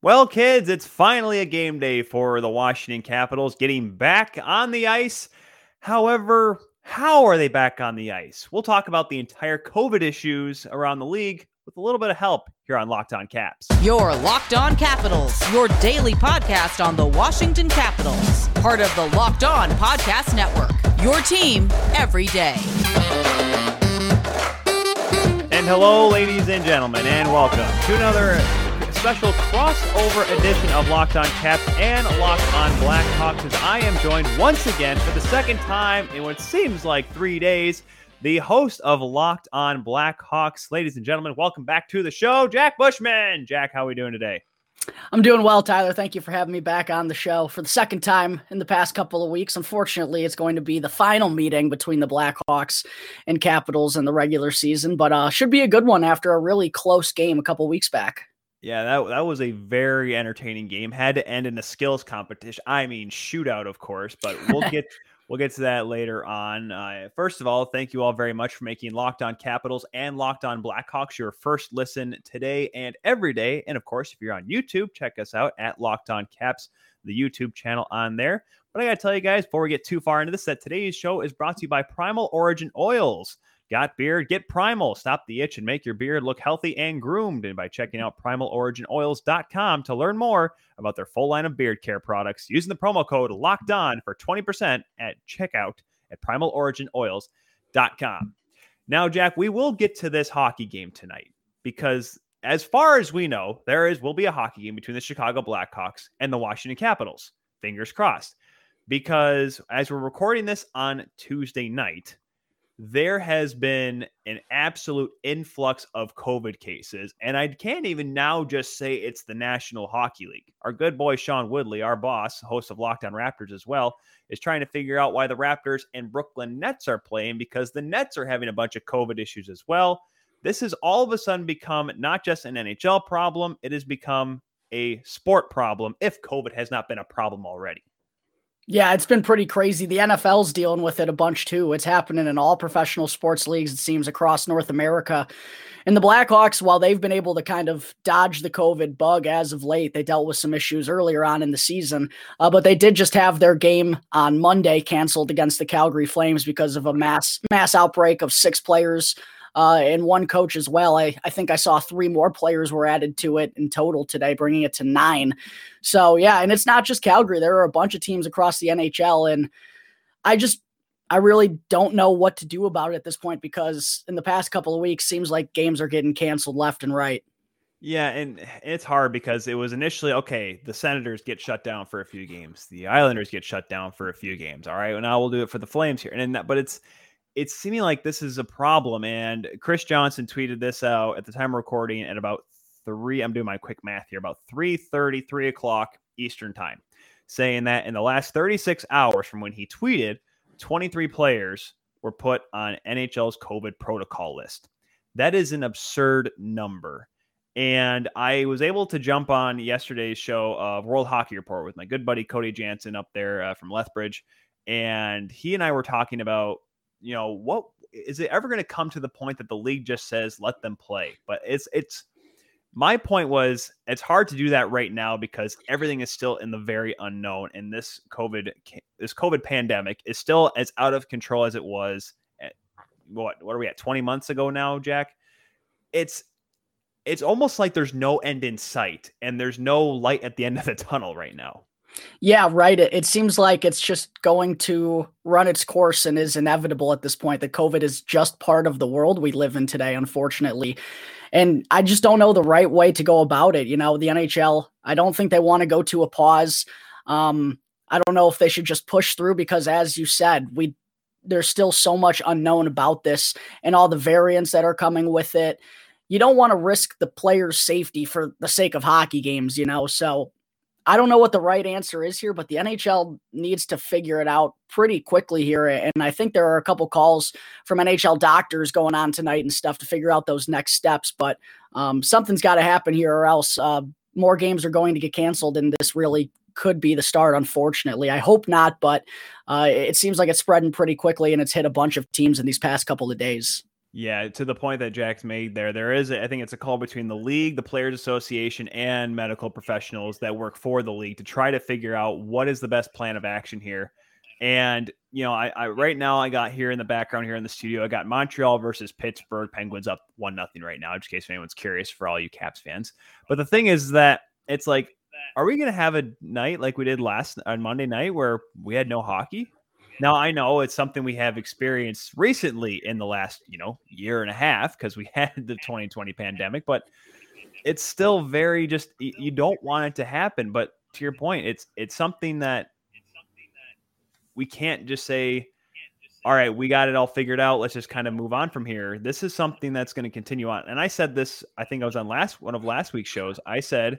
Well, kids, it's finally a game day for the Washington Capitals getting back on the ice. However, how are they back on the ice? We'll talk about the entire COVID issues around the league with a little bit of help here on Locked On Caps. Your Locked On Capitals, your daily podcast on the Washington Capitals, part of the Locked On Podcast Network. Your team every day. And hello, ladies and gentlemen, and welcome to another special crossover edition of Locked On Caps and Locked On Blackhawks as I am joined once again for the second time in what seems like three days. The host of Locked On Blackhawks, ladies and gentlemen, welcome back to the show, Jack Bushman. Jack, how are we doing today? I'm doing well, Tyler. Thank you for having me back on the show for the second time in the past couple of weeks. Unfortunately, it's going to be the final meeting between the Blackhawks and Capitals in the regular season, but uh, should be a good one after a really close game a couple weeks back. Yeah, that that was a very entertaining game. Had to end in a skills competition. I mean, shootout, of course, but we'll get we'll get to that later on. Uh, first of all, thank you all very much for making Locked On Capitals and Locked On Blackhawks your first listen today and every day. And of course, if you're on YouTube, check us out at Locked On Caps, the YouTube channel on there. But I got to tell you guys before we get too far into this that today's show is brought to you by Primal Origin Oils. Got beard? Get Primal. Stop the itch and make your beard look healthy and groomed. And by checking out primaloriginoils.com to learn more about their full line of beard care products using the promo code locked on for 20% at checkout at primaloriginoils.com. Now, Jack, we will get to this hockey game tonight because as far as we know, there is will be a hockey game between the Chicago Blackhawks and the Washington Capitals. Fingers crossed. Because as we're recording this on Tuesday night, there has been an absolute influx of COVID cases. And I can't even now just say it's the National Hockey League. Our good boy Sean Woodley, our boss, host of Locked On Raptors as well, is trying to figure out why the Raptors and Brooklyn Nets are playing because the Nets are having a bunch of COVID issues as well. This has all of a sudden become not just an NHL problem, it has become a sport problem if COVID has not been a problem already. Yeah, it's been pretty crazy. The NFL's dealing with it a bunch too. It's happening in all professional sports leagues, it seems, across North America. And the Blackhawks, while they've been able to kind of dodge the COVID bug as of late, they dealt with some issues earlier on in the season. Uh, but they did just have their game on Monday canceled against the Calgary Flames because of a mass mass outbreak of six players uh, and one coach as well. I, I think I saw three more players were added to it in total today, bringing it to nine. So, yeah, and it's not just Calgary. There are a bunch of teams across the NHL. And I just, I really don't know what to do about it at this point because in the past couple of weeks, seems like games are getting canceled left and right. Yeah, and it's hard because it was initially okay. The Senators get shut down for a few games. The Islanders get shut down for a few games. All right, well, now we'll do it for the Flames here, and that, but it's it's seeming like this is a problem. And Chris Johnston tweeted this out at the time of recording at about three. I'm doing my quick math here, about 3 30, 3 o'clock Eastern time, saying that in the last 36 hours from when he tweeted, 23 players were put on NHL's COVID protocol list. That is an absurd number. And I was able to jump on yesterday's show of World Hockey Report with my good buddy Cody Jansen up there uh, from Lethbridge. And he and I were talking about you know, what is it ever going to come to the point that the league just says let them play? But it's it's my point was it's hard to do that right now because everything is still in the very unknown and this covid this covid pandemic is still as out of control as it was at, what what are we at 20 months ago now jack it's it's almost like there's no end in sight and there's no light at the end of the tunnel right now yeah, right. It, it, seems like it's just going to run its course and is inevitable at this point that COVID is just part of the world we live in today, unfortunately. And I just don't know the right way to go about it. You know, the NHL, I don't think they want to go to a pause. Um, I don't know if they should just push through because, as you said, we there's still so much unknown about this and all the variants that are coming with it. You don't want to risk the player's safety for the sake of hockey games, you know. So I don't know what the right answer is here, but the NHL needs to figure it out pretty quickly here. And I think there are a couple calls from NHL doctors going on tonight and stuff to figure out those next steps. But um, something's got to happen here, or else uh, more games are going to get canceled. And this really could be the start, unfortunately. I hope not, but uh, it seems like it's spreading pretty quickly and it's hit a bunch of teams in these past couple of days. Yeah, to the point that Jack's made there, there is, a, I think it's a call between the league, the Players Association, and medical professionals that work for the league to try to figure out what is the best plan of action here. And you know, I, I right now I got here in the background here in the studio, I got Montreal versus Pittsburgh Penguins up one nothing right now, in case anyone's curious for all you Caps fans. But the thing is that it's like, are we gonna have a night like we did last on Monday night where we had no hockey? Now I know it's something we have experienced recently in the last, you know, year and a half because we had the 2020 pandemic, but it's still very just you don't want it to happen. But to your point, it's it's something that we can't just say, all right, we got it all figured out. Let's just kind of move on from here. This is something that's going to continue on. And I said this, I think I was on last one of last week's shows. I said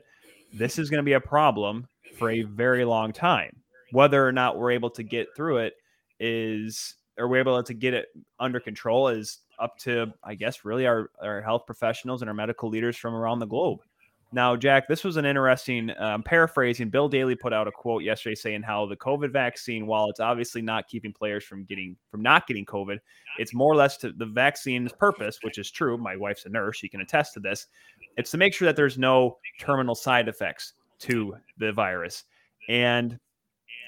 this is going to be a problem for a very long time. Whether or not we're able to get through it is or we're able to get it under control is up to I guess really our, our health professionals and our medical leaders from around the globe. Now, Jack, this was an interesting um, paraphrasing. Bill Daly put out a quote yesterday saying how the COVID vaccine, while it's obviously not keeping players from getting from not getting COVID, it's more or less to the vaccine's purpose, which is true. My wife's a nurse; she can attest to this. It's to make sure that there's no terminal side effects to the virus, and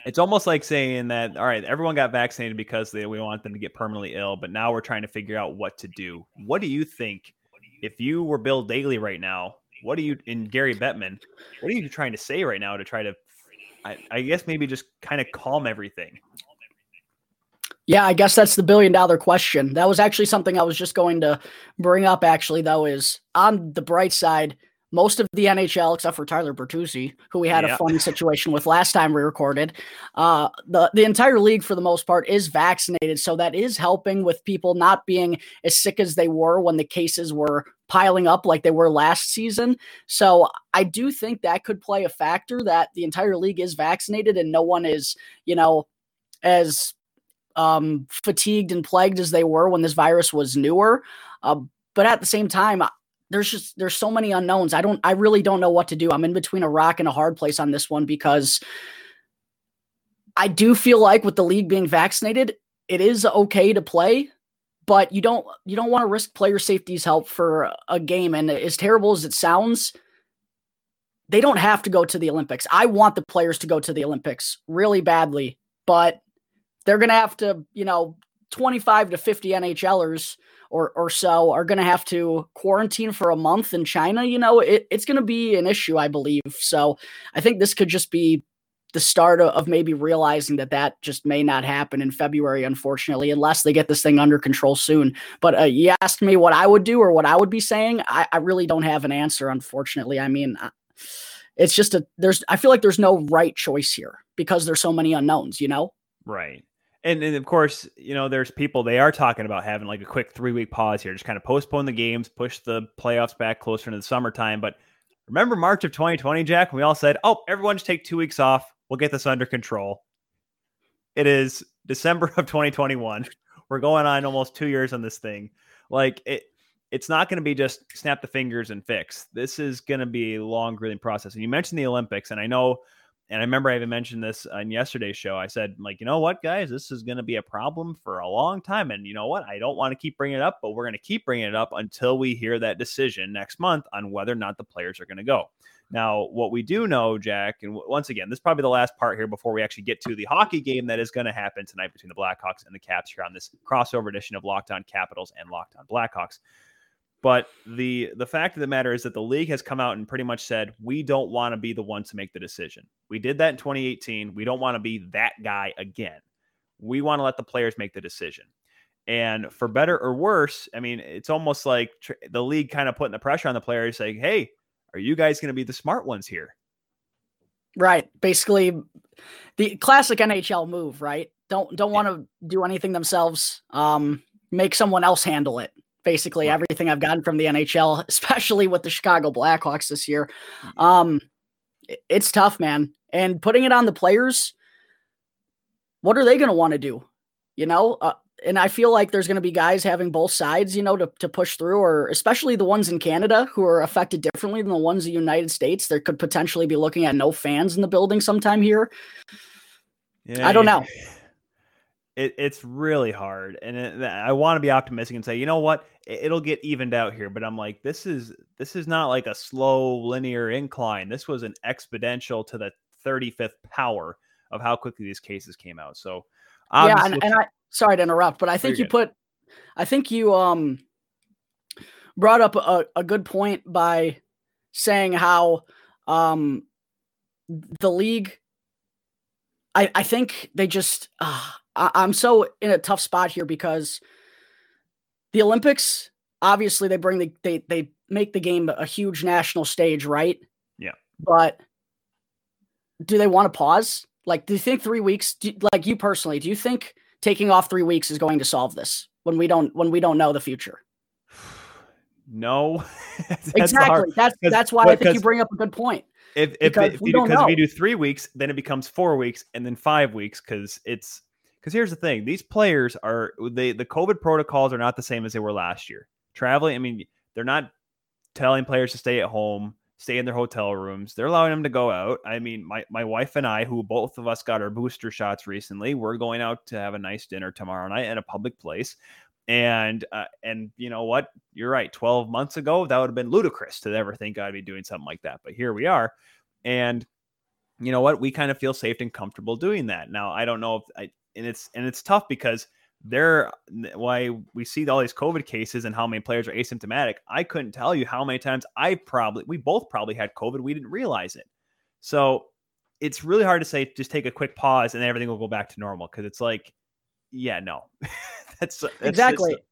it's almost like saying that all right everyone got vaccinated because they, we want them to get permanently ill but now we're trying to figure out what to do what do you think if you were bill daly right now what are you in gary bettman what are you trying to say right now to try to i, I guess maybe just kind of calm everything yeah, I guess that's the billion dollar question. That was actually something I was just going to bring up, actually, though, is on the bright side, most of the NHL, except for Tyler Bertuzzi, who we had a funny situation with last time we recorded, uh, the the entire league for the most part is vaccinated, so that is helping with people not being as sick as they were when the cases were piling up like they were last season. So I do think that could play a factor that the entire league is vaccinated and no one is, you know, as um, fatigued and plagued as they were when this virus was newer. Uh, but at the same time, there's just there's so many unknowns. I don't I really don't know what to do. I'm in between a rock and a hard place on this one because I do feel like with the league being vaccinated, it is okay to play, but you don't you don't want to risk player safety's help for a game and as terrible as it sounds, they don't have to go to the Olympics. I want the players to go to the Olympics really badly, but they're going to have to, you know, 25 to 50 NHLers or or so are going to have to quarantine for a month in China, you know, it, it's going to be an issue, I believe. So I think this could just be the start of maybe realizing that that just may not happen in February, unfortunately, unless they get this thing under control soon. But uh, you asked me what I would do or what I would be saying. I, I really don't have an answer, unfortunately. I mean, it's just a there's I feel like there's no right choice here because there's so many unknowns, you know? Right. And, and of course, you know, there's people they are talking about having like a quick three week pause here, just kind of postpone the games, push the playoffs back closer into the summertime. But remember March of 2020, Jack, we all said, oh, everyone just take two weeks off. We'll get this under control. It is December of 2021. We're going on almost two years on this thing. Like it, it's not going to be just snap the fingers and fix. This is going to be a long, grilling process. And you mentioned the Olympics, and I know and I remember I even mentioned this on yesterday's show. I said, like, you know what, guys, this is going to be a problem for a long time. And you know what? I don't want to keep bringing it up, but we're going to keep bringing it up until we hear that decision next month on whether or not the players are going to go. Now, what we do know, Jack, and once again, this is probably the last part here before we actually get to the hockey game that is going to happen tonight between the Blackhawks and the Caps here on this crossover edition of Locked On Capitals and Locked On Blackhawks. But the the fact of the matter is that the league has come out and pretty much said we don't want to be the one to make the decision. We did that in 2018. We don't want to be that guy again. We want to let the players make the decision. And for better or worse, I mean, it's almost like tr- the league kind of putting the pressure on the players, saying, "Hey, are you guys going to be the smart ones here?" Right. Basically, the classic NHL move. Right. Don't don't want to do anything themselves. Um, make someone else handle it basically right. everything I've gotten from the NHL, especially with the Chicago Blackhawks this year. Mm-hmm. Um, it's tough, man. And putting it on the players, what are they going to want to do? You know, uh, and I feel like there's going to be guys having both sides, you know, to, to push through, or especially the ones in Canada who are affected differently than the ones in the United States. There could potentially be looking at no fans in the building sometime here. Yeah, I don't know it, it's really hard, and it, I want to be optimistic and say, you know what, it, will get evened out here. But I'm like, this is this is not like a slow linear incline. This was an exponential to the 35th power of how quickly these cases came out. So yeah, and, and I sorry to interrupt, but I think you good. put, I think you um brought up a, a good point by saying how um the league I, I think they just uh, I, I'm so in a tough spot here because the Olympics obviously they bring the they they make the game a huge national stage, right? Yeah. But do they want to pause? Like, do you think three weeks? Do, like you personally, do you think taking off three weeks is going to solve this when we don't when we don't know the future? No, that's exactly. Hard. That's that's why I think you bring up a good point. If if because, if, because if you do three weeks, then it becomes four weeks, and then five weeks because it's because here's the thing: these players are they the COVID protocols are not the same as they were last year. Traveling, I mean, they're not telling players to stay at home, stay in their hotel rooms. They're allowing them to go out. I mean, my my wife and I, who both of us got our booster shots recently, we're going out to have a nice dinner tomorrow night at a public place. And uh, and you know what? You're right. Twelve months ago, that would have been ludicrous to ever think I'd be doing something like that. But here we are, and you know what? We kind of feel safe and comfortable doing that. Now, I don't know if I and it's and it's tough because there why we see all these COVID cases and how many players are asymptomatic. I couldn't tell you how many times I probably we both probably had COVID. We didn't realize it. So it's really hard to say just take a quick pause and everything will go back to normal because it's like, yeah, no. that's, that's, exactly. That's,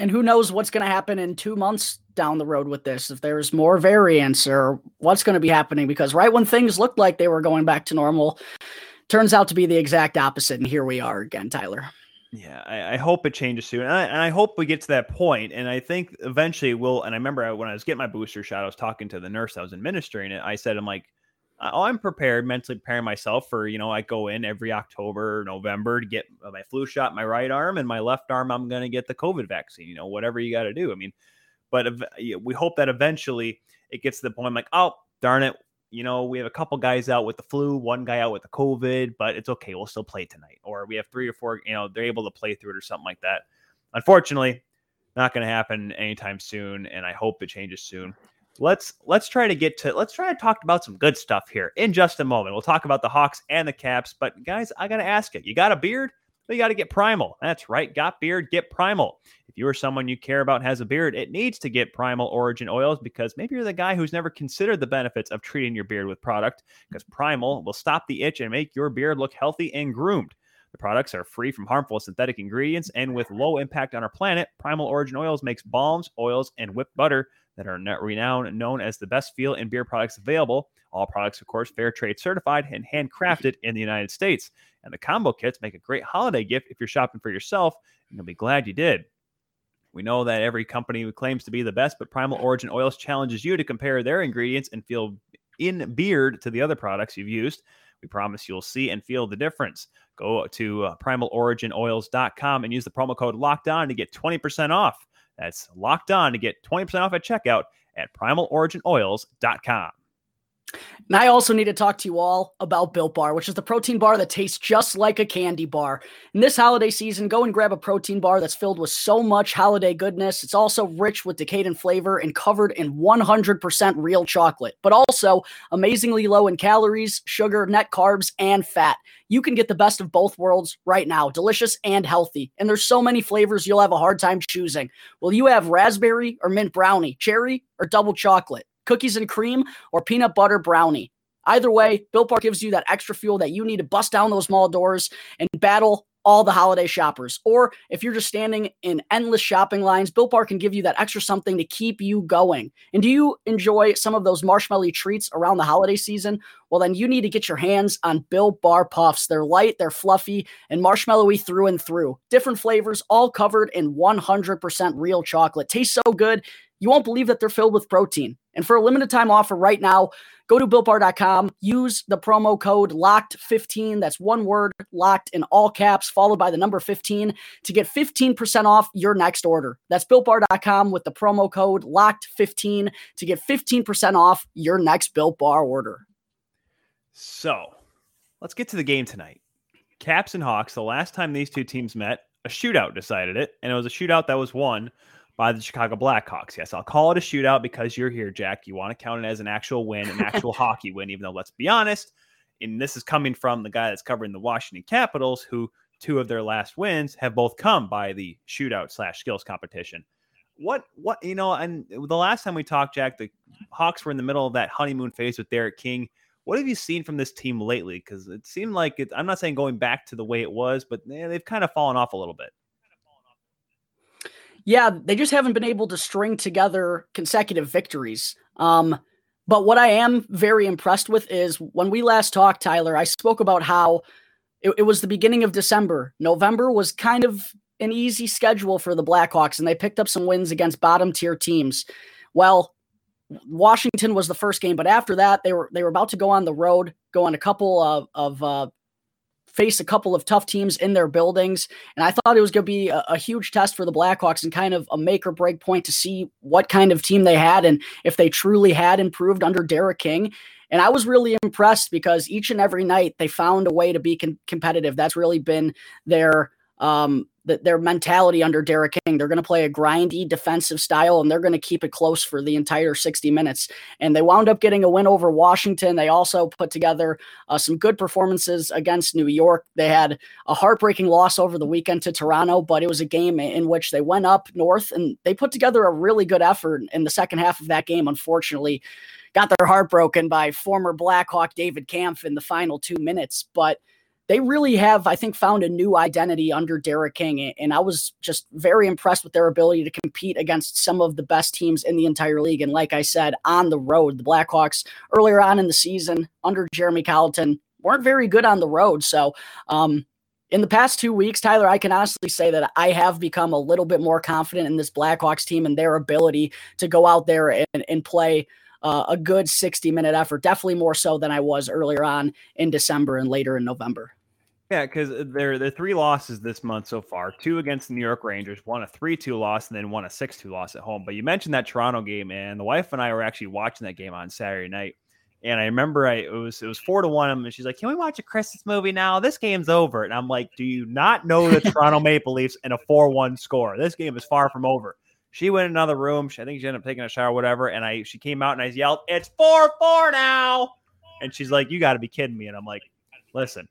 and who knows what's going to happen in two months down the road with this if there's more variants or what's going to be happening because right when things looked like they were going back to normal turns out to be the exact opposite and here we are again tyler yeah, I, I, hope it changes soon, and I, and I, hope we get to that point. And I think eventually we'll. And I remember when I was getting my booster shot, I was talking to the nurse I was administering it. I said, "I'm like, oh, I'm prepared, mentally preparing myself for you know, I go in every October, November to get my flu shot, my right arm, and my left arm, I'm going to get the COVID vaccine. You know, whatever you got to do. I mean, but we hope that eventually it gets to the point. Like, oh, darn it, you know, we have a couple guys out with the flu, one guy out with the COVID, but it's okay. We'll still play tonight. Or we have three or four, you know, they're able to play through it or something like that. Unfortunately, not going to happen anytime soon, and I hope it changes soon. Let's let's try to get to let's try to talk about some good stuff here in just a moment. We'll talk about the Hawks and the Caps, but guys, I got to ask you, you got a beard? Well, you got to get primal. That's right. Got beard, get primal. If you are someone you care about has a beard, it needs to get primal origin oils because maybe you're the guy who's never considered the benefits of treating your beard with product because primal will stop the itch and make your beard look healthy and groomed. The products are free from harmful synthetic ingredients and with low impact on our planet. Primal Origin Oils makes balms, oils, and whipped butter that are renowned known as the best feel and beer products available. All products, of course, fair trade certified and handcrafted in the United States. And the combo kits make a great holiday gift if you're shopping for yourself, and you'll be glad you did. We know that every company claims to be the best, but Primal Origin Oils challenges you to compare their ingredients and feel in beard to the other products you've used. We promise you'll see and feel the difference. Go to uh, primaloriginoils.com and use the promo code locked on to get 20% off. That's locked on to get 20% off at checkout at primaloriginoils.com. And I also need to talk to you all about Built Bar, which is the protein bar that tastes just like a candy bar. In this holiday season, go and grab a protein bar that's filled with so much holiday goodness. It's also rich with decadent flavor and covered in 100% real chocolate, but also amazingly low in calories, sugar, net carbs, and fat. You can get the best of both worlds right now, delicious and healthy. And there's so many flavors you'll have a hard time choosing. Will you have raspberry or mint brownie, cherry or double chocolate? Cookies and cream, or peanut butter brownie. Either way, Built Bar gives you that extra fuel that you need to bust down those mall doors and battle all the holiday shoppers. Or if you're just standing in endless shopping lines, Built Bar can give you that extra something to keep you going. And do you enjoy some of those marshmallow treats around the holiday season? Well, then you need to get your hands on Built Bar Puffs. They're light, they're fluffy, and marshmallowy through and through. Different flavors, all covered in 100% real chocolate. Tastes so good, you won't believe that they're filled with protein. And for a limited time offer right now, go to builtbar.com, use the promo code LOCKED15. That's one word, locked in all caps, followed by the number 15 to get 15% off your next order. That's builtbar.com with the promo code LOCKED15 to get 15% off your next Built Bar order. So let's get to the game tonight. Caps and Hawks, the last time these two teams met, a shootout decided it, and it was a shootout that was won by the Chicago Blackhawks. Yes, I'll call it a shootout because you're here, Jack. You want to count it as an actual win, an actual hockey win, even though let's be honest, and this is coming from the guy that's covering the Washington Capitals, who two of their last wins have both come by the shootout slash skills competition. What what you know, and the last time we talked, Jack, the Hawks were in the middle of that honeymoon phase with Derek King. What have you seen from this team lately? Because it seemed like it, I'm not saying going back to the way it was, but eh, they've kind of fallen off a little bit. Yeah, they just haven't been able to string together consecutive victories. Um, but what I am very impressed with is when we last talked, Tyler, I spoke about how it, it was the beginning of December. November was kind of an easy schedule for the Blackhawks, and they picked up some wins against bottom tier teams. Well, Washington was the first game, but after that, they were they were about to go on the road, go on a couple of, of uh, face a couple of tough teams in their buildings. And I thought it was going to be a, a, huge test for the Blackhawks and kind of a make or break point to see what kind of team they had and if they truly had improved under Derek King. And I was really impressed because each and every night they found a way to be competitive. That's really been their um, the, their mentality under Derek King. They're going to play a grindy defensive style and they're going to keep it close for the entire 60 minutes. And they wound up getting a win over Washington. They also put together uh, some good performances against New York. They had a heartbreaking loss over the weekend to Toronto, but it was a game in which they went up north and they put together a really good effort in the second half of that game. Unfortunately, got their heart broken by former Blackhawk David Kampf in the final two minutes. But they really have, I think, found a new identity under Derek King. And I was just very impressed with their ability to compete against some of the best teams in the entire league. And like I said, on the road, the Blackhawks earlier on in the season under Jeremy Colliton weren't very good on the road. So, um, in the past two weeks, Tyler, I can honestly say that I have become a little bit more confident in this Blackhawks team and their ability to go out there and, and play uh, a good 60 minute effort, definitely more so than I was earlier on in December and later in November. Yeah, because uh, there are three losses this month so far: two against the New York Rangers, one a three-two loss, and then one a six-two loss at home. But you mentioned that Toronto game, and the wife and I were actually watching that game on Saturday night. And I remember I it was it was four to one, and she's like, "Can we watch a Christmas movie now? This game's over." And I'm like, "Do you not know the Toronto Maple Leafs and a four-one score? This game is far from over." She went in another room. She, I think she ended up taking a shower, whatever. And I she came out and I yelled, "It's four four now!" And she's like, "You got to be kidding me!" And I'm like, "Listen,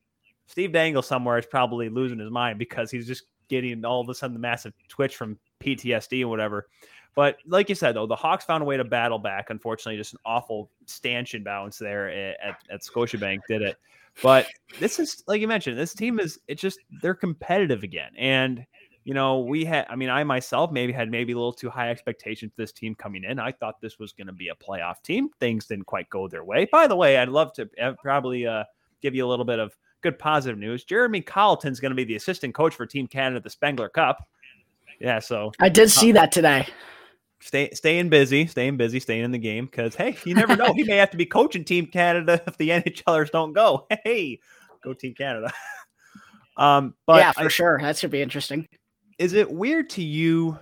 Steve Dangle somewhere is probably losing his mind because he's just getting all of a sudden the massive twitch from PTSD and whatever." But like you said, though, the Hawks found a way to battle back. Unfortunately, just an awful stanchion bounce there at, at, at Scotiabank did it. But this is, like you mentioned, this team is, it's just, they're competitive again. And you know, we had, I mean, I myself maybe had maybe a little too high expectations for this team coming in. I thought this was going to be a playoff team. Things didn't quite go their way. By the way, I'd love to uh, probably uh, give you a little bit of good positive news. Jeremy Colliton's going to be the assistant coach for Team Canada at the Spengler Cup. Yeah, so I did see uh, that today. Stay, staying busy, staying busy, staying in the game because hey, you never know. he may have to be coaching Team Canada if the NHLers don't go. Hey, go Team Canada. um, but yeah, for I, sure, that should be interesting is it weird to you?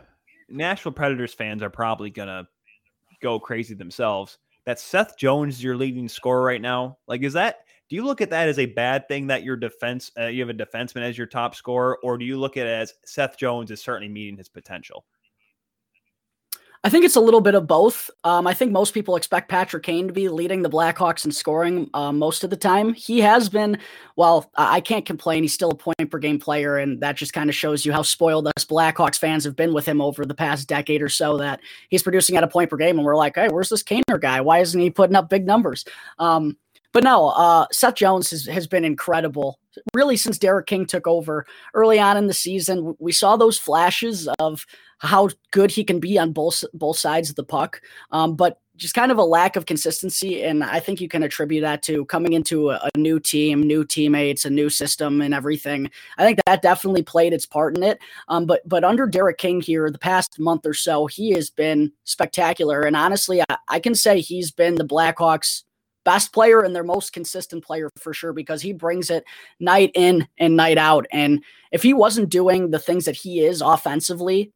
Nashville Predators fans are probably gonna go crazy themselves. That Seth Jones is your leading scorer right now. Like, is that? Do you look at that as a bad thing that your defense, uh, you have a defenseman as your top scorer, or do you look at it as Seth Jones is certainly meeting his potential? I think it's a little bit of both. Um, I think most people expect Patrick Kane to be leading the Blackhawks in scoring uh, most of the time. He has been, well, I can't complain. He's still a point per game player, and that just kind of shows you how spoiled us Blackhawks fans have been with him over the past decade or so. That he's producing at a point per game, and we're like, hey, where's this Kaner guy? Why isn't he putting up big numbers? Um, but no, uh, Seth Jones has, has been incredible. Really, since Derek King took over early on in the season, we saw those flashes of how good he can be on both both sides of the puck. Um, but just kind of a lack of consistency, and I think you can attribute that to coming into a, a, new team, new teammates, a new system, and everything. I think that definitely played its part in it. Um, but but under Derek King here, the past month or so, he has been spectacular, and honestly, I, I can say he's been the Blackhawks best player and their most consistent player for sure because he brings it night in and night out. And if he wasn't doing the things that he is offensively,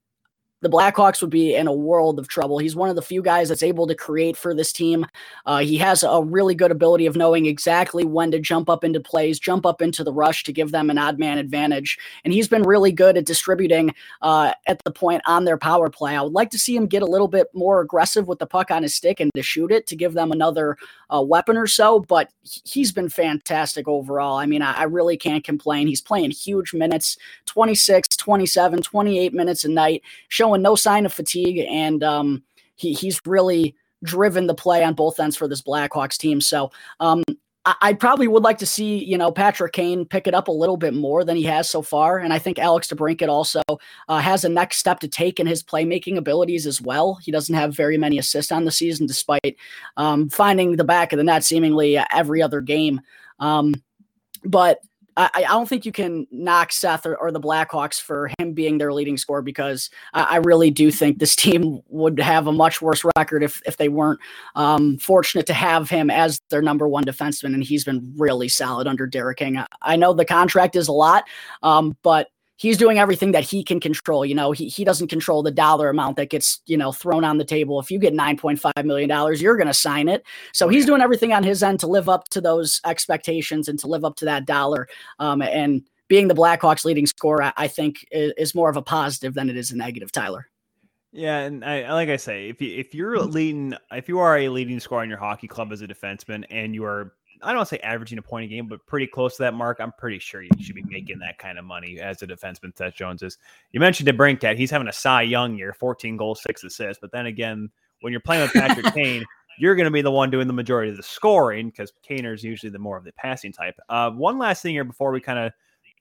the Blackhawks would be in a world of trouble. He's one of the few guys that's able to create for this team. Uh, he has a really good ability of knowing exactly when to jump up into plays, jump up into the rush to give them an odd man advantage. And he's been really good at distributing uh, at the point on their power play. I would like to see him get a little bit more aggressive with the puck on his stick and to shoot it to give them another uh, weapon or so. But he's been fantastic overall. I mean, I, I really can't complain. He's playing huge minutes 26, 27, 28 minutes a night, showing showing no sign of fatigue, and um, he he's really driven the play on both ends for this Blackhawks team. So um, I, I, probably would like to see you know Patrick Kane pick it up a little bit more than he has so far, and I think Alex DeBrincat also uh, has a next step to take in his playmaking abilities as well. He doesn't have very many assists on the season, despite um, finding the back of the net seemingly every other game. Um, but I, I don't think you can knock Seth or, or, the Blackhawks for him being their leading scorer because I, I, really do think this team would have a much worse record if if they weren't um, fortunate to have him as their number one defenseman, and he's been really solid under Derek King. I, I know the contract is a lot, um, but he's doing everything that he can control. You know, he, he doesn't control the dollar amount that gets, you know, thrown on the table. If you get $9.5 million, you're going to sign it. So he's doing everything on his end to live up to those expectations and to live up to that dollar. Um, and being the Blackhawks leading scorer, I think is, is more of a positive than it is a negative, Tyler. Yeah, and I like I say, if you if you're leading, if you are a leading scorer in your hockey club as a defenseman, and you are I don't want to say averaging a point a game, but pretty close to that mark. I'm pretty sure you should be making that kind of money as a defenseman. Seth Jones is. You mentioned DeBrincat. He's having a Cy Young year, 14 goals, six assists. But then again, when you're playing with Patrick Kane, you're going to be the one doing the majority of the scoring because Kaner's usually the more of the passing type. Uh, one last thing here before we kind of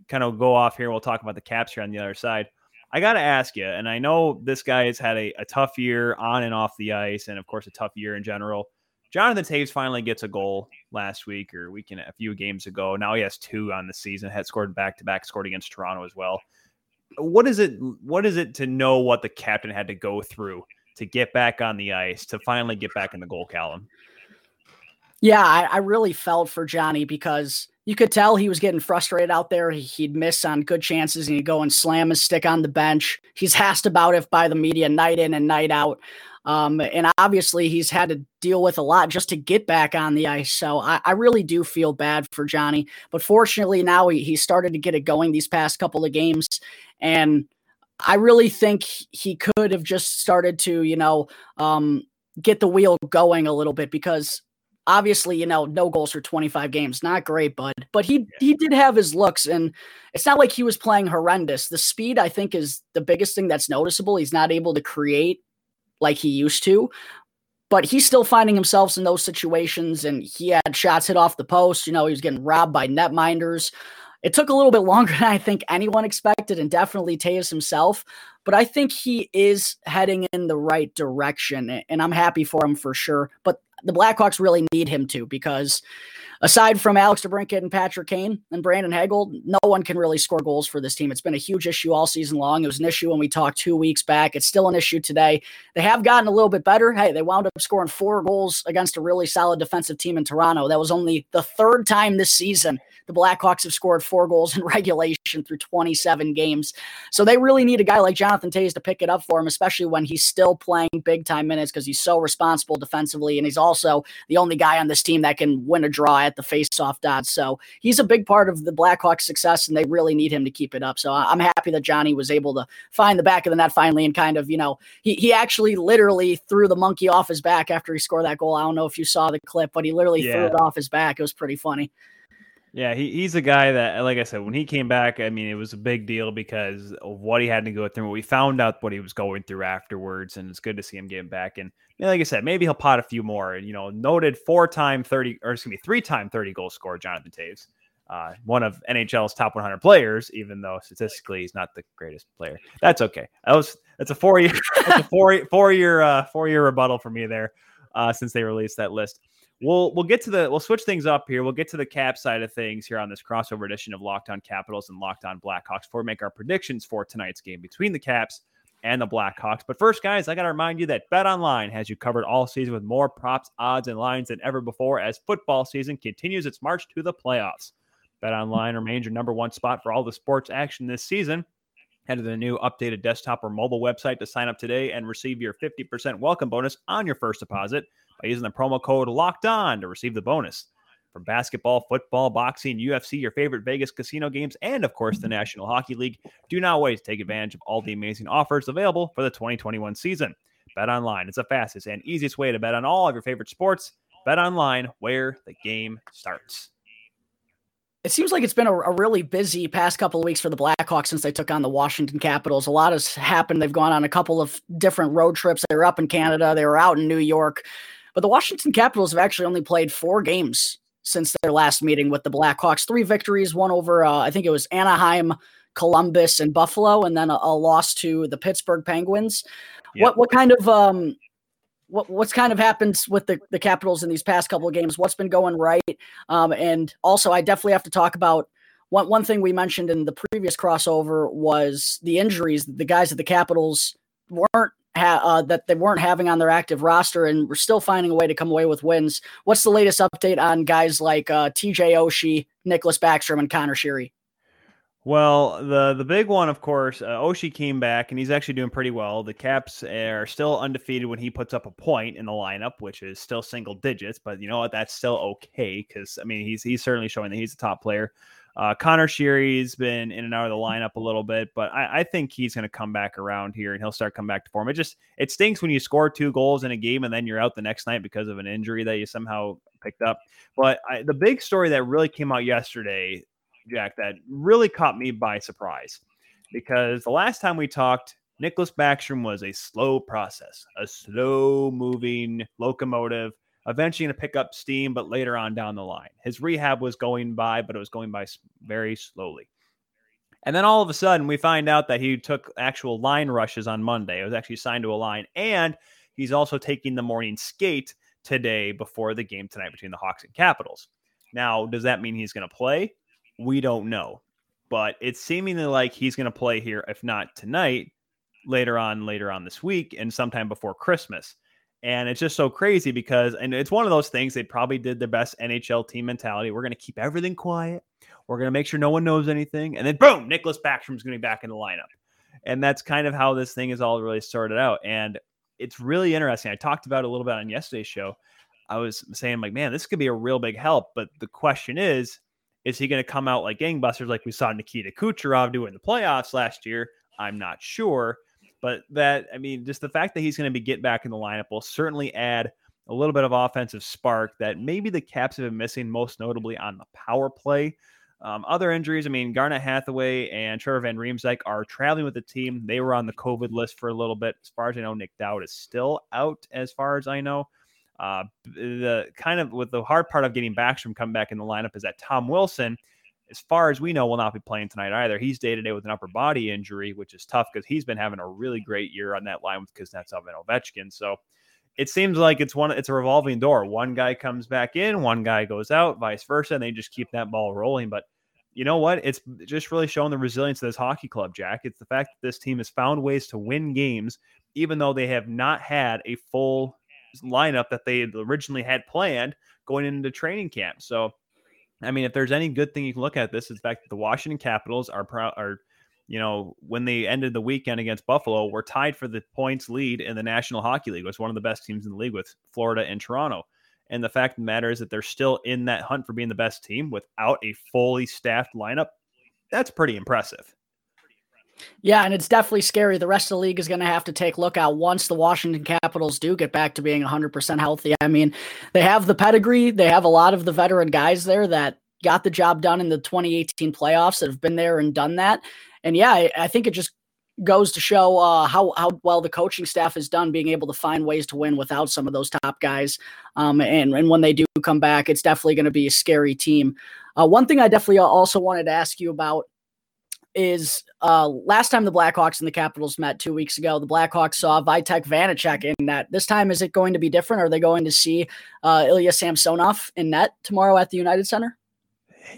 kind of go off here. We'll talk about the Caps here on the other side. I got to ask you, and I know this guy has had a, a tough year on and off the ice, and of course a tough year in general. Jonathan Toews finally gets a goal last week or weekend a few games ago. Now he has two on the season. Had scored back to back, scored against Toronto as well. What is it? What is it to know what the captain had to go through to get back on the ice to finally get back in the goal column? Yeah, I, I really felt for Johnny because you could tell he was getting frustrated out there. He'd miss on good chances and he'd go and slam his stick on the bench. He's asked about it by the media night in and night out. Um, and obviously, he's had to deal with a lot just to get back on the ice. So I, I really do feel bad for Johnny. But fortunately, now he, he started to get it going these past couple of games. And I really think he could have just started to, you know, um, get the wheel going a little bit because obviously, you know, no goals for 25 games, not great, bud. But he he did have his looks, and it's not like he was playing horrendous. The speed, I think, is the biggest thing that's noticeable. He's not able to create like he used to. But he's still finding himself in those situations, and he had shots hit off the post. You know, he was getting robbed by netminders. It took a little bit longer than I think anyone expected, and definitely Toews himself. But I think he is heading in the right direction, and I'm happy for him for sure. But the Blackhawks really need him to because aside from Alex DeBrincat and Patrick Kane and Brandon Hagel, no one can really score goals for this team. It's been a huge issue all season long. It was an issue when we talked two weeks back. It's still an issue today. They have gotten a little bit better. Hey, they wound up scoring four goals against a really solid defensive team in Toronto. That was only the third time this season the Blackhawks have scored four goals in regulation through 27 games. So they really need a guy like Jonathan Toews to pick it up for him, especially when he's still playing big time minutes because he's so responsible defensively. And he's also the only guy on this team that can win a draw at the face-off dots. So he's a big part of the Blackhawks' success, and they really need him to keep it up. So I'm happy that Johnny was able to find the back of the net finally and kind of, you know, he, he actually literally threw the monkey off his back after he scored that goal. I don't know if you saw the clip, but he literally yeah. threw it off his back. It was pretty funny. Yeah, he, he's a guy that, like I said, when he came back, I mean, it was a big deal because of what he had to go through. We found out what he was going through afterwards, and it's good to see him getting back. And like I said, maybe he'll pot a few more. And you know, noted four time 30, or excuse me, three time 30 goal scorer, Jonathan Toews, Uh, one of NHL's top 100 players, even though statistically he's not the greatest player. That's okay. That was that's a four year, that's a four four year uh, four year rebuttal for me there, uh, since they released that list we'll we'll get to the we'll switch things up here. We'll get to the cap side of things here on this crossover edition of Locked On Capitals and Locked On Blackhawks before we make our predictions for tonight's game between the Caps and the Blackhawks. But first, guys, I got to remind you that Bet Online has you covered all season with more props, odds, and lines than ever before as football season continues its march to the playoffs. Bet Online remains your number one spot for all the sports action this season. Head to the new updated desktop or mobile website to sign up today and receive your 50% welcome bonus on your first deposit by using the promo code locked on to receive the bonus. From basketball, football, boxing, UFC, your favorite Vegas casino games, and of course the National Hockey League, do not wait to take advantage of all the amazing offers available for the 2021 season. Bet online is the fastest and easiest way to bet on all of your favorite sports. Bet online, where the game starts. It seems like it's been a, a, really busy past couple of weeks for the Blackhawks since they took on the Washington Capitals. A lot has happened. They've gone on a couple of different road trips. They were up in Canada, they were out in New York. But the Washington Capitals have actually only played four games since their last meeting with the Blackhawks. Three victories, one over, uh, I think it was Anaheim, Columbus, and Buffalo, and then a, a loss to the Pittsburgh Penguins. Yep. What what kind of um, what what's kind of happened with the, the Capitals in these past couple of games? What's been going right? Um, and also, I definitely have to talk about one one thing we mentioned in the previous crossover was the injuries. The guys at the Capitals weren't ha- uh, that they weren't having on their active roster, and we're still finding a way to come away with wins. What's the latest update on guys like uh, T.J. Oshie, Nicklas Backstrom, and Conor Sheary? Well, the the big one, of course, uh, Oshie came back and he's actually doing pretty well. The Caps are still undefeated when he puts up a point in the lineup, which is still single digits. But you know what? That's still okay because I mean he's he's certainly showing that he's a top player. Uh, Conor Sheary's been in and out of the lineup a little bit, but I, I think he's going to come back around here and he'll start come back to form. It just it stinks when you score two goals in a game and then you're out the next night because of an injury that you somehow picked up. But I, the big story that really came out yesterday Jack, that really caught me by surprise because the last time we talked, Nicklas Backstrom was a slow process, a slow moving locomotive, eventually going to pick up steam, but later on down the line. His rehab was going by, but it was going by very slowly. And then all of a sudden, we find out that he took actual line rushes on Monday. It was actually signed to a line, and he's also taking the morning skate today before the game tonight between the Hawks and Capitals. Now, does that mean he's going to play? we don't know. But it's seemingly like he's going to play here, if not tonight, later on, later on this week, and sometime before Christmas. And it's just so crazy because, and it's one of those things they probably did their best NHL team mentality. We're going to keep everything quiet. We're going to make sure no one knows anything. And then, boom, Nicklas Backstrom's going to be back in the lineup. And that's kind of how this thing is all really sorted out. And it's really interesting. I talked about a little bit on yesterday's show. I was saying, like, man, this could be a real big help. But the question is, is he going to come out like gangbusters like we saw Nikita Kucherov do in the playoffs last year? I'm not sure. But that, I mean, just the fact that he's going to be get back in the lineup will certainly add a little bit of offensive spark that maybe the Caps have been missing, most notably on the power play. Um, other injuries, I mean, Garnet Hathaway and Trevor Van Riemsdyk are traveling with the team. They were on the COVID list for a little bit. As far as I know, Nick Dowd is still out, as far as I know. Uh, the kind of with the hard part of getting Backstrom coming back in the lineup is that Tom Wilson, as far as we know, will not be playing tonight either. He's day to day with an upper body injury, which is tough because he's been having a really great year on that line with Kuznetsov and Ovechkin. So it seems like it's one it's a revolving door. One guy comes back in, one guy goes out, vice versa, and they just keep that ball rolling. But you know what? It's just really showing the resilience of this hockey club, Jack. It's the fact that this team has found ways to win games, even though they have not had a full lineup that they originally had planned going into training camp. So, I mean, if there's any good thing you can look at this, is the fact that the Washington Capitals are proud are you know, when they ended the weekend against Buffalo, were tied for the points lead in the National Hockey League. It was one of the best teams in the league with Florida and Toronto. And the fact of the matter is that they're still in that hunt for being the best team without a fully staffed lineup. That's pretty impressive. Yeah, and it's definitely scary. The rest of the league is going to have to take look out once the Washington Capitals do get back to being 100% healthy. I mean, they have the pedigree, they have a lot of the veteran guys there that got the job done in the 2018 playoffs that have been there and done that. And yeah, I, I think it just goes to show uh, how how well the coaching staff has done being able to find ways to win without some of those top guys. Um, and and when they do come back, it's definitely going to be a scary team. Uh, one thing I definitely also wanted to ask you about is uh, last time the Blackhawks and the Capitals met two weeks ago, the Blackhawks saw Vitek Vanecek in net. This time, is it going to be different? Are they going to see uh, Ilya Samsonov in net tomorrow at the United Center?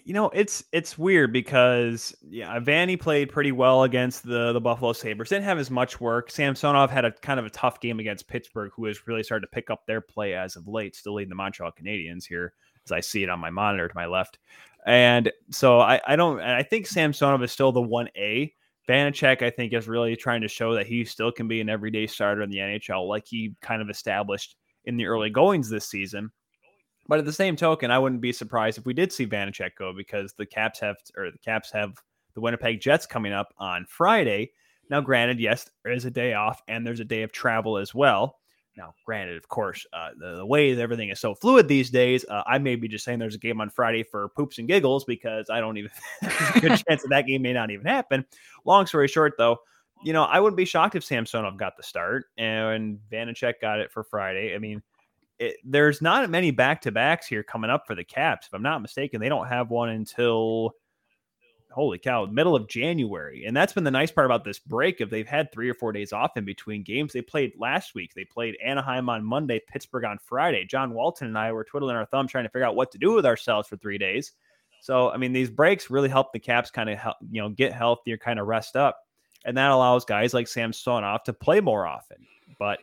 You know, it's it's weird because yeah, Vanny played pretty well against the the Buffalo Sabres. Didn't have as much work. Samsonov had a kind of a tough game against Pittsburgh, who has really started to pick up their play as of late, still leading the Montreal Canadiens here, as I see it on my monitor to my left. And so I, I don't I think Samsonov is still the one A, Vanecek, I think, is really trying to show that he still can be an everyday starter in the NHL, like he kind of established in the early goings this season. But at the same token, I wouldn't be surprised if we did see Vanecek go because the Caps have or the Caps have the Winnipeg Jets coming up on Friday. Now, granted, yes, there is a day off and there's a day of travel as well. Now, granted, of course, uh, the, the, way everything is so fluid these days, uh, I may be just saying there's a game on Friday for poops and giggles because I don't even there's a good chance that that game may not even happen. Long story short, though, you know, I wouldn't be shocked if Samsonov got the start and Vanecek got it for Friday. I mean, it, there's not many back to backs here coming up for the Caps. If I'm not mistaken, they don't have one until holy cow, middle of January. And that's been the nice part about this break. If they've had three or four days off in between games, they played last week. They played Anaheim on Monday, Pittsburgh on Friday. John Walton and I were twiddling our thumb trying to figure out what to do with ourselves for three days. So, I mean, these breaks really help the Caps kind of help, you know, get healthier, kind of rest up. And that allows guys like Sam Samsonov to play more often. But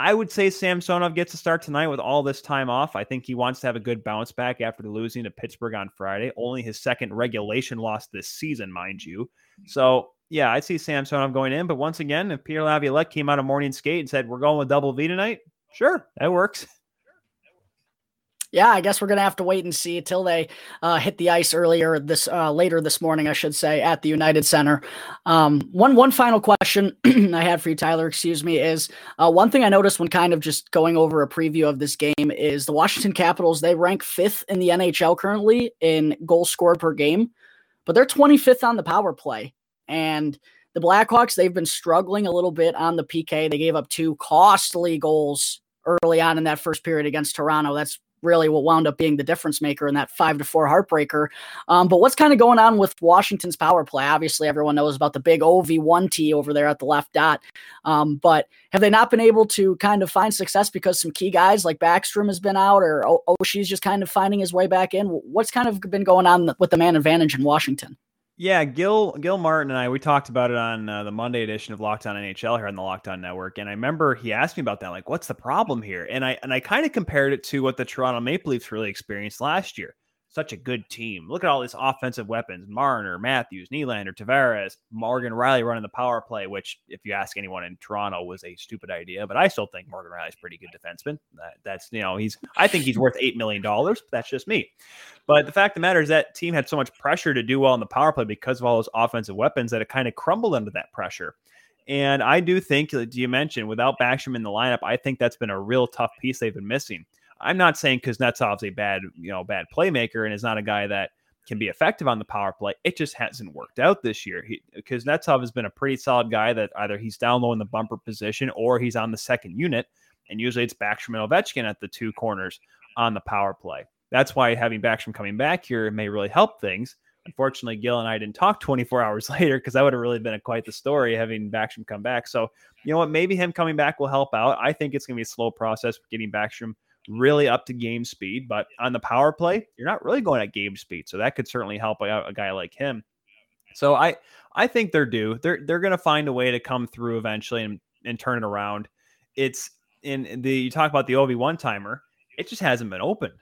I would say Samsonov gets a start tonight with all this time off. I think he wants to have a good bounce back after losing to Pittsburgh on Friday. Only his second regulation loss this season, mind you. So, yeah, I see Samsonov going in. But once again, if Pierre Laviolette came out of morning skate and said, We're going with double V tonight, sure, that works. yeah, I guess we're gonna have to wait and see until they uh, hit the ice earlier this uh, later this morning, I should say, at the United Center. Um, one one final question I had for you, Tyler. Excuse me, is uh, one thing I noticed when kind of just going over a preview of this game is the Washington Capitals. They rank fifth in the NHL currently in goals scored per game, but they're 25th on the power play and. The Blackhawks, they've been struggling a little bit on the PK. They gave up two costly goals early on in that first period against Toronto. That's really what wound up being the difference maker in that five to four heartbreaker. Um, but what's kind of going on with Washington's power play? Obviously, everyone knows about the big OV1T over there at the left dot. Um, but have they not been able to kind of find success because some key guys like Backstrom has been out or Oshie's just kind of finding his way back in? What's kind of been going on with the man advantage in Washington? Yeah, Gil Gil Martin and I we talked about it on uh, the Monday edition of Locked On NHL here on the Locked On Network, and I remember he asked me about that, like, what's the problem here? And I and I kind of compared it to what the Toronto Maple Leafs really experienced last year such a good team. Look at all these offensive weapons: Marner, Matthews, Nylander, Tavares, Morgan Rielly running the power play. Which, if you ask anyone in Toronto, was a stupid idea. But I still think Morgan Rielly's pretty good defenseman. That, that's you know he's I think he's worth eight million dollars. That's just me. But the fact of the matter is that team had so much pressure to do well in the power play because of all those offensive weapons that it kind of crumbled under that pressure. And I do think, as you mentioned, without Backstrom in the lineup, I think that's been a real tough piece they've been missing. I'm not saying Kuznetsov's a bad, you know, bad playmaker and is not a guy that can be effective on the power play. It just hasn't worked out this year. He, Kuznetsov has been a pretty solid guy that either he's down low in the bumper position or he's on the second unit. And usually it's Backstrom and Ovechkin at the two corners on the power play. That's why having Backstrom coming back here may really help things. Unfortunately, Gil and I didn't talk 24 hours later because that would have really been a, quite the story having Backstrom come back. So, you know what? Maybe him coming back will help out. I think it's going to be a slow process getting Backstrom really up to game speed. But on the power play, you're not really going at game speed, so that could certainly help out a guy like him. So I I think they're due. They're they're going to find a way to come through eventually and and turn it around. It's in the you talk about the OV one timer. It just hasn't been open.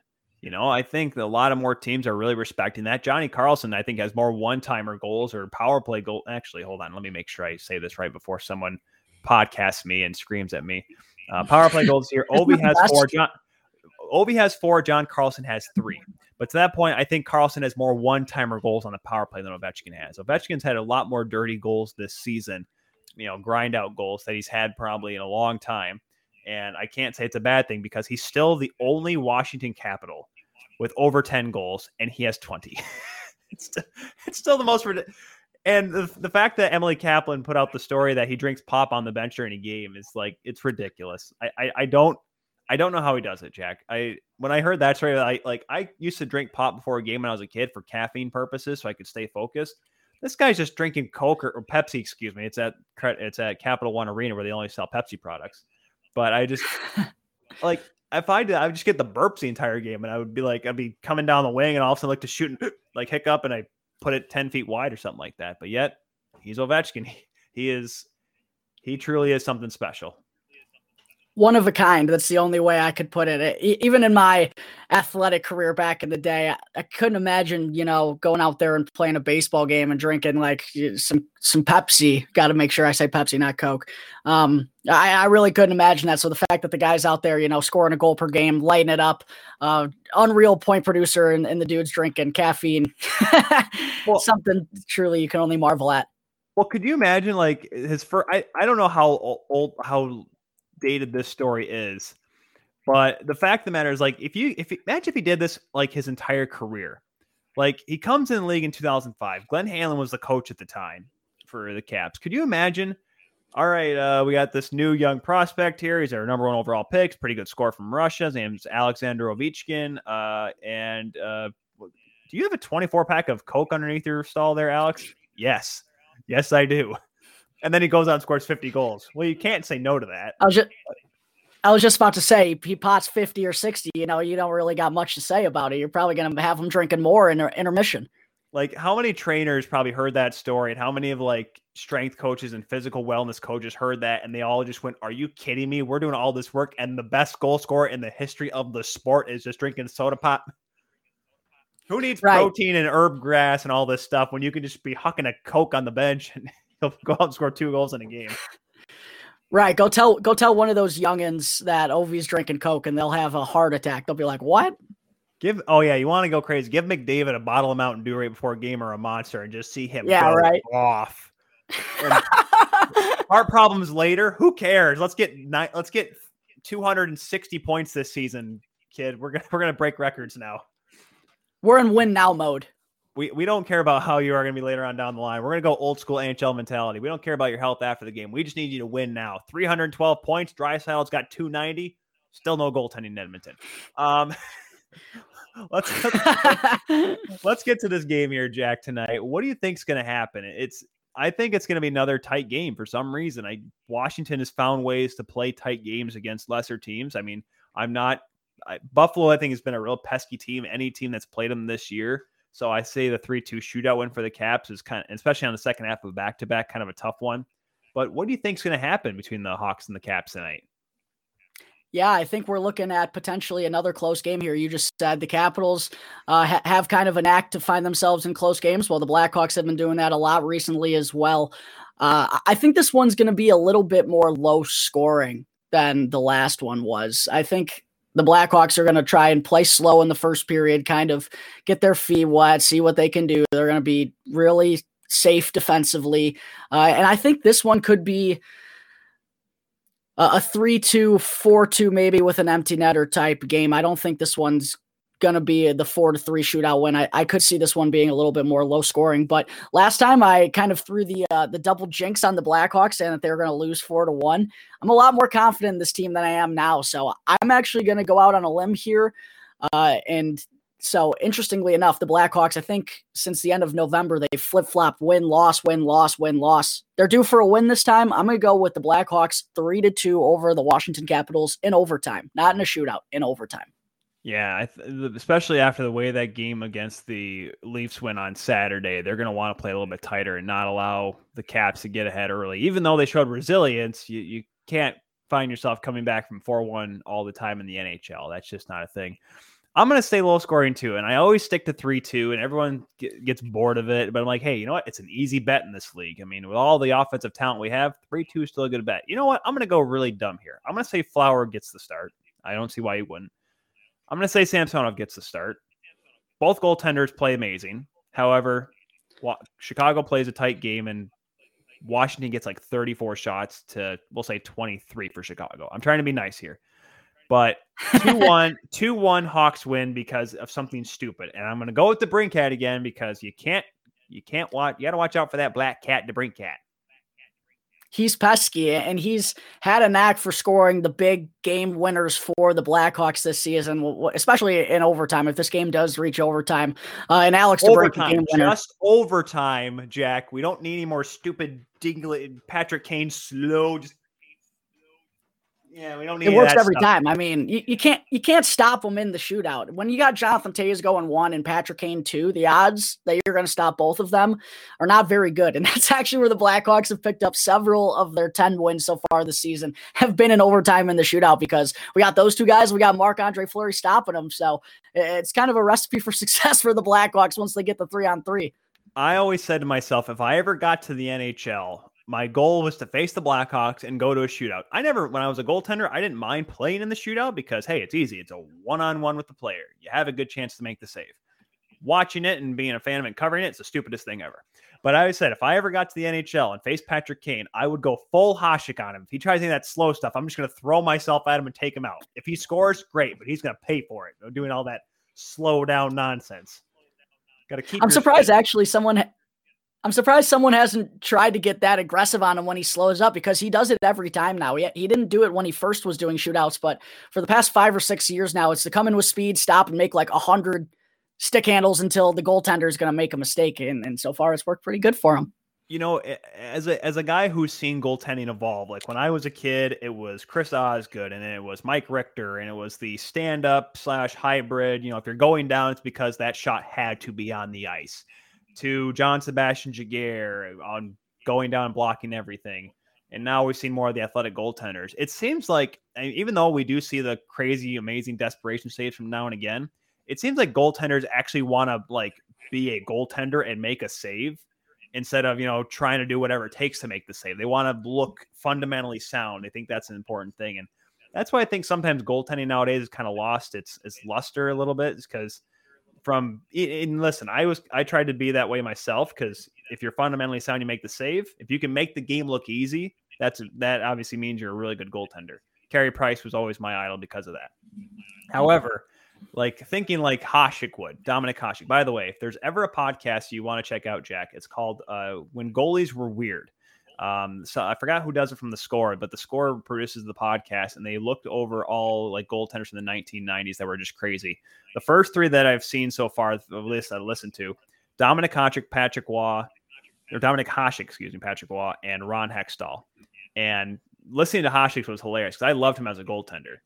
You know, I think a lot of more teams are really respecting that. Johnny Carlson, I think, has more one timer goals or power play goal. Actually, hold on. Let me make sure I say this right before someone podcasts me and screams at me. Uh, power play goals here. Ovi has four. John, Ovi has four. John Carlson has mm-hmm. three. But to that point, I think Carlson has more one timer goals on the power play than Ovechkin has. Ovechkin's had a lot more dirty goals this season, you know, grind out goals that he's had probably in a long time. And I can't say it's a bad thing because he's still the only Washington Capital with over 10 goals, and he has 20. it's, still, it's still the most. And the, the fact that Emily Kaplan put out the story that he drinks pop on the bench during a game is like, it's ridiculous. I, I, I don't I don't know how he does it, Jack. I when I heard that story, I like I used to drink pop before a game when I was a kid for caffeine purposes, so I could stay focused. This guy's just drinking Coke or, or Pepsi, excuse me. It's at it's at Capital One Arena where they only sell Pepsi products. But I just like if I did, I would just get the burps the entire game, and I would be like, I'd be coming down the wing, and all of a sudden like to shoot and like hiccup, and I put it ten feet wide or something like that. But yet he's Ovechkin. He, he is he truly is something special. One of a kind. That's the only way I could put it. Even in my athletic career back in the day, I couldn't imagine, you know, going out there and playing a baseball game and drinking like some some Pepsi. Got to make sure I say Pepsi, not Coke. Um, I, I, really couldn't imagine that. So the fact that the guys out there, you know, scoring a goal per game, lighting it up, uh, unreal point producer, and, and the dudes drinking caffeine, well, something truly you can only marvel at. Well, could you imagine like his first? I, I don't know how old how dated this story is. But the fact of the matter is, like, if you if imagine if he did this like his entire career, like he comes in the league in 2005. Glenn Hanlon was the coach at the time for the Caps. Could you imagine? All right, uh, we got this new young prospect here. He's our number one overall pick. Pretty good score from Russia. His name's Alexander Ovechkin. Uh, and uh, do you have a 24 pack of Coke underneath your stall there, Alex? Yes. Yes, I do and then he goes out and scores 50 goals. Well, you can't say no to that. I was just, I was just about to say he pots 50 or 60. You know, you don't really got much to say about it. You're probably going to have him drinking more in intermission. Like, how many trainers probably heard that story, and how many of like strength coaches and physical wellness coaches heard that, and they all just went, "Are you kidding me? We're doing all this work, and the best goal scorer in the history of the sport is just drinking soda pop." Who needs right. protein and herb grass and all this stuff when you can just be hucking a coke on the bench and he'll go out and score two goals in a game. Right. Go tell go tell one of those youngins that Ovi's drinking Coke and they'll have a heart attack. They'll be like, What? Give oh yeah, you want to go crazy. Give McDavid a bottle of Mountain Dew right before a game or a monster and just see him yeah, right. off. heart problems later. Who cares? Let's get ni- let's get 260 points this season, kid. We're gonna we're gonna break records now. We're in win now mode we, we don't care about how you are going to be later on down the line. We're going to go old school NHL mentality. We don't care about your health after the game. We just need you to win now. 312 points. Draisaitl's got 290. Still no goaltending in Edmonton. Um, let's let's get to this game here, Jack. Tonight, what do you think's going to happen? It's I think it's going to be another tight game for some reason. I Washington has found ways to play tight games against lesser teams. I mean, I'm not I, Buffalo. I think has been a real pesky team. Any team that's played them this year so I say the 3 2 shootout win for the Caps is kind of, especially on the second half of back to back, kind of a tough one. But what do you think is going to happen between the Hawks and the Caps tonight? Yeah, I think we're looking at potentially another close game here. You just said the Capitals uh, ha- have kind of an act to find themselves in close games. Well, the Blackhawks have been doing that a lot recently as well. Uh, I think this one's going to be a little bit more low scoring than the last one was. I think the Blackhawks are going to try and play slow in the first period, kind of get their feet wet, see what they can do. They're going to be really safe defensively. Uh, and I think this one could be a 3 2, 4 2, maybe with an empty netter type game. I don't think this one's to be the four to three shootout win. I, I could see this one being a little bit more low scoring, but last time I kind of threw the uh, the double jinx on the Blackhawks saying that they were going to lose four to one. I'm a lot more confident in this team than I am now, so I'm actually going to go out on a limb here. Uh, and so interestingly enough, the Blackhawks, I think since the end of November, they flip flop win loss win loss win loss. They're due for a win this time. I'm to go with the Blackhawks three to two over the Washington Capitals in overtime, not in a shootout, in overtime. Yeah, especially after the way that game against the Leafs went on Saturday, they're going to want to play a little bit tighter and not allow the Caps to get ahead early. Even though they showed resilience, you, you can't find yourself coming back from 4 1 all the time in the NHL. That's just not a thing. I'm going to stay low scoring too. And I always stick to 3 2, and everyone get, gets bored of it. But I'm like, hey, you know what? It's an easy bet in this league. I mean, with all the offensive talent we have, 3 2 is still a good bet. You know what? I'm going to go really dumb here. I'm going to say Flower gets the start. I don't see why he wouldn't. I'm going to say Samsonov gets the start. Both goaltenders play amazing. However, Chicago plays a tight game and Washington gets like 34 shots to we'll say 23 for Chicago. I'm trying to be nice here. But 2-1 2-1 Hawks win because of something stupid. And I'm going to go with DeBrincat again because you can't you can't watch you got to watch out for that black cat DeBrincat he's pesky and he's had a knack for scoring the big game winners for the Blackhawks this season, especially in overtime. If this game does reach overtime, uh, and Alex overtime, game winner. just overtime, Jack. We don't need any more stupid Dingley, Patrick Kane slow. Just Yeah, we don't need it works that every stuff. time. I mean, you, you can't you can't stop them in the shootout. When you got Jonathan Toews going one and Patrick Kane two, the odds that you're going to stop both of them are not very good. And that's actually where the Blackhawks have picked up several of their ten wins so far this season have been in overtime in the shootout because we got those two guys, we got Marc Andre Fleury stopping them. So it's kind of a recipe for success for the Blackhawks once they get the three on three. I always said to myself, if I ever got to the NHL, my goal was to face the Blackhawks and go to a shootout. I never, when I was a goaltender, I didn't mind playing in the shootout because, hey, it's easy. It's a one on one with the player. You have a good chance to make the save. Watching it and being a fan of it and covering it, it's the stupidest thing ever. But I always said, if I ever got to the NHL and faced Patrick Kane, I would go full Hasek on him. If he tries any of that slow stuff, I'm just going to throw myself at him and take him out. If he scores, great, but he's going to pay for it. Doing all that slow down nonsense. Got to keep. I'm surprised actually someone I'm surprised someone hasn't tried to get that aggressive on him when he slows up because he does it every time now. He, he didn't do it when he first was doing shootouts, but for the past five or six years now, it's to come in with speed, stop, and make like a hundred stick handles until the goaltender is going to make a mistake. And, and so far, it's worked pretty good for him. You know, as a as a guy who's seen goaltending evolve, like when I was a kid, it was Chris Osgood and it was Mike Richter and it was the stand up slash hybrid. You know, if you're going down, it's because that shot had to be on the ice to John Sebastian Giguere on going down and blocking everything. And now we've seen more of the athletic goaltenders. It seems like, even though we do see the crazy, amazing desperation saves from now and again, it seems like goaltenders actually want to like be a goaltender and make a save instead of you know trying to do whatever it takes to make the save. They want to look fundamentally sound. I think that's an important thing, and that's why I think sometimes goaltending nowadays is kind of lost its its luster a little bit, because from and listen, I was I tried to be that way myself because if you're fundamentally sound, you make the save. If you can make the game look easy, that's that obviously means you're a really good goaltender. Carey Price was always my idol because of that. However, like thinking like Hasek would, Dominik Hasek. By the way, if there's ever a podcast you want to check out, Jack, it's called uh, "When Goalies Were Weird." Um, so I forgot who does it from the score, but the score produces the podcast and they looked over all like goaltenders from the 1990s that were just crazy. The first three that I've seen so far, the list I listened to, Dominik Hasek, Patrick Roy, or Dominik Hasek, excuse me, Patrick Roy, and Ron Hextall. And listening to Hasek was hilarious because I loved him as a goaltender.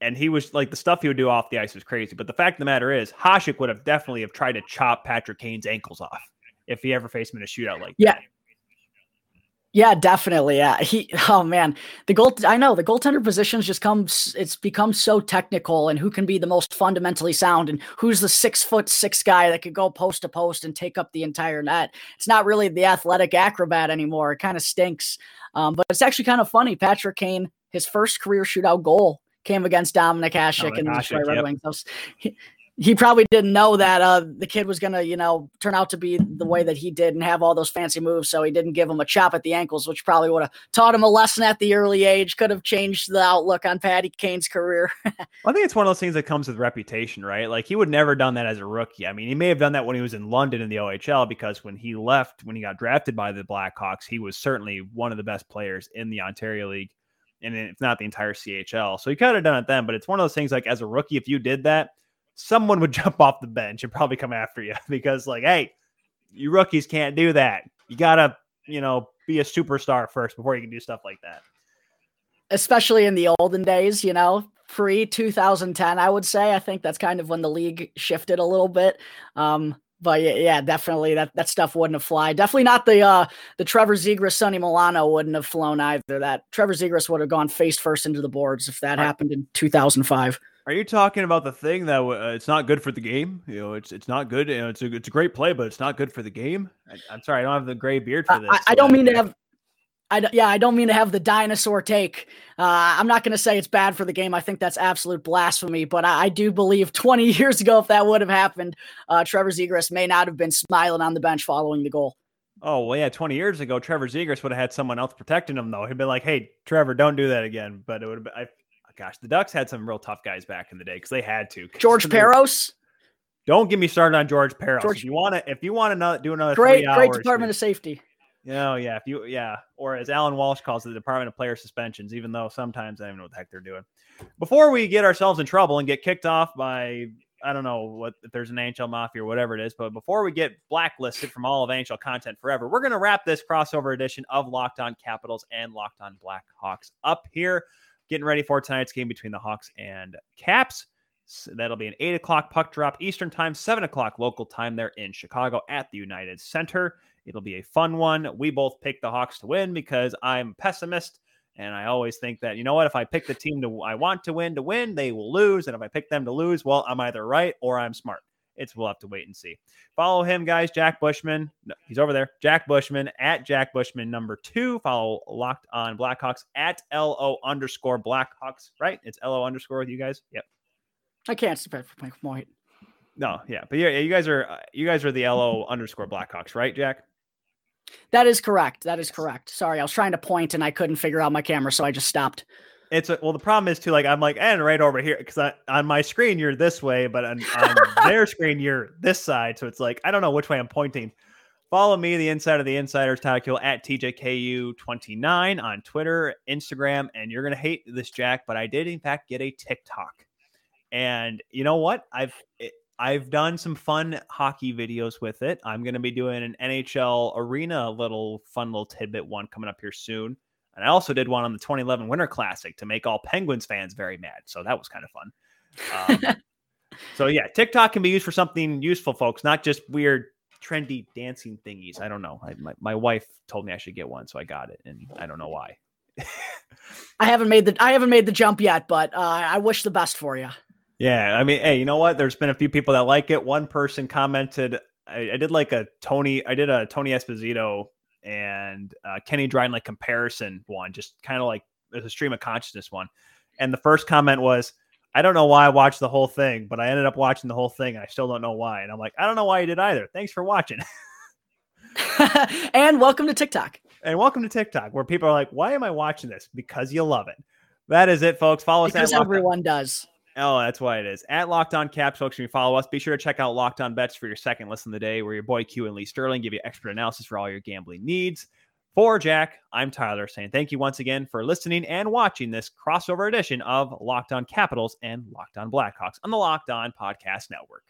And he was like the stuff he would do off the ice was crazy. But the fact of the matter is, Hasek would have definitely have tried to chop Patrick Kane's ankles off if he ever faced him in a shootout like yeah. that. Yeah, definitely. Yeah, he. Oh man, the goal. I know the goaltender positions just comes. It's become so technical, and who can be the most fundamentally sound, and who's the six foot six guy that could go post to post and take up the entire net. It's not really the athletic acrobat anymore. It kind of stinks. Um, but it's actually kind of funny. Patrick Kane, his first career shootout goal came against Dominik Hasek and the Detroit Red yep. Wings. He, he probably didn't know that uh, the kid was gonna, you know, turn out to be the way that he did and have all those fancy moves. So he didn't give him a chop at the ankles, which probably would have taught him a lesson at the early age. Could have changed the outlook on Patty Kane's career. I think it's one of those things that comes with reputation, right? Like he would never done that as a rookie. I mean, he may have done that when he was in London in the OHL because when he left, when he got drafted by the Blackhawks, he was certainly one of the best players in the Ontario League, and if not the entire CHL. So he could have done it then, but it's one of those things like as a rookie, if you did that, someone would jump off the bench and probably come after you because, like, hey, you rookies can't do that. You gotta, you know, be a superstar first before you can do stuff like that. Especially in the olden days, you know, pre 2010, I would say. I think that's kind of when the league shifted a little bit. Um, but yeah, definitely that, that stuff wouldn't have fly. Definitely not the uh the Trevor Zegras, Sonny Milano wouldn't have flown either. That Trevor Zegras would have gone face first into the boards if that Right. happened in 2005. Are you talking about the thing that uh, it's not good for the game? You know, it's it's not good. You know, it's a it's a great play, but it's not good for the game. I, am sorry, I don't have the gray beard for this. I, I don't mean to have. I yeah, I don't mean to have the dinosaur take. Uh, I'm not going to say it's bad for the game. I think that's absolute blasphemy. But I, I do believe 20 years ago, if that would have happened, uh, Trevor Zegras may not have been smiling on the bench following the goal. Oh well, yeah. Twenty years ago, Trevor Zegras would have had someone else protecting him, though. He'd been like, "Hey, Trevor, don't do that again." But it would have been. I, gosh, the Ducks had some real tough guys back in the day because they had to. George Parros, Don't get me started on George Parros. George- If you want to, if you want to do another great, three great hours, Department of Safety. Oh yeah, if you yeah, or as Allan Walsh calls it, the Department of Player Suspensions. Even though sometimes I don't even know what the heck they're doing. Before we get ourselves in trouble and get kicked off by I don't know what if there's an NHL mafia or whatever it is, but before we get blacklisted from all of NHL content forever, we're gonna wrap this crossover edition of Locked On Capitals and Locked On Blackhawks up here. Getting ready for tonight's game between the Hawks and Caps. So that'll be an eight o'clock puck drop Eastern time, seven o'clock local time there in Chicago at the United Center. It'll be a fun one. We both picked the Hawks to win because I'm pessimist. And I always think that, you know what, if I pick the team to I want to win to win, they will lose. And if I pick them to lose, well, I'm either right or I'm smart. It's we'll have to wait and see. Follow him, guys. Jack Bushman. No, he's over there. Jack Bushman at Jack Bushman number two. Follow Locked on Blackhawks at LO underscore Blackhawks, right? It's LO underscore with you guys. Yep. I can't step for my point. No, yeah, but yeah, you guys are uh, you guys are the LO underscore Blackhawks, right, Jack? That is correct. That is correct. Sorry, I was trying to point and I couldn't figure out my camera, so I just stopped. It's a, well, the problem is too. Like I'm like, and right over here because on my screen you're this way, but on, on their screen you're this side. So it's like I don't know which way I'm pointing. Follow me, the inside of the insiders, Tyler at TJKU29 on Twitter, Instagram, and you're gonna hate this, Jack, but I did in fact get a TikTok. And you know what? I've it, I've done some fun hockey videos with it. I'm going to be doing an NHL arena little fun little tidbit one coming up here soon. And I also did one on the 2011 Winter Classic to make all Penguins fans very mad. So that was kind of fun. Um, so yeah, TikTok can be used for something useful, folks, not just weird, trendy dancing thingies. I don't know. I, my, my wife told me I should get one, so I got it, and I don't know why. I haven't made the I haven't made the jump yet, but uh, I wish the best for you. Yeah, I mean, hey, you know what? There's been a few people that like it. One person commented, I, I did like a Tony, I did a Tony Esposito and uh, Kenny Dryden like comparison one, just kind of like a stream of consciousness one. And the first comment was, I don't know why I watched the whole thing, but I ended up watching the whole thing and I still don't know why. And I'm like, I don't know why you did either. Thanks for watching. and welcome to TikTok. And welcome to TikTok, where people are like, why am I watching this? Because you love it. That is it, folks. Follow because us at everyone does. Oh, that's why it is. At Locked On Caps, folks, when you follow us, be sure to check out Locked On Bets for your second listen of the day, where your boy Q and Lee Sterling give you expert analysis for all your gambling needs. For Jack, I'm Tyler saying thank you once again for listening and watching this crossover edition of Locked On Capitals and Locked On Blackhawks on the Locked On Podcast Network.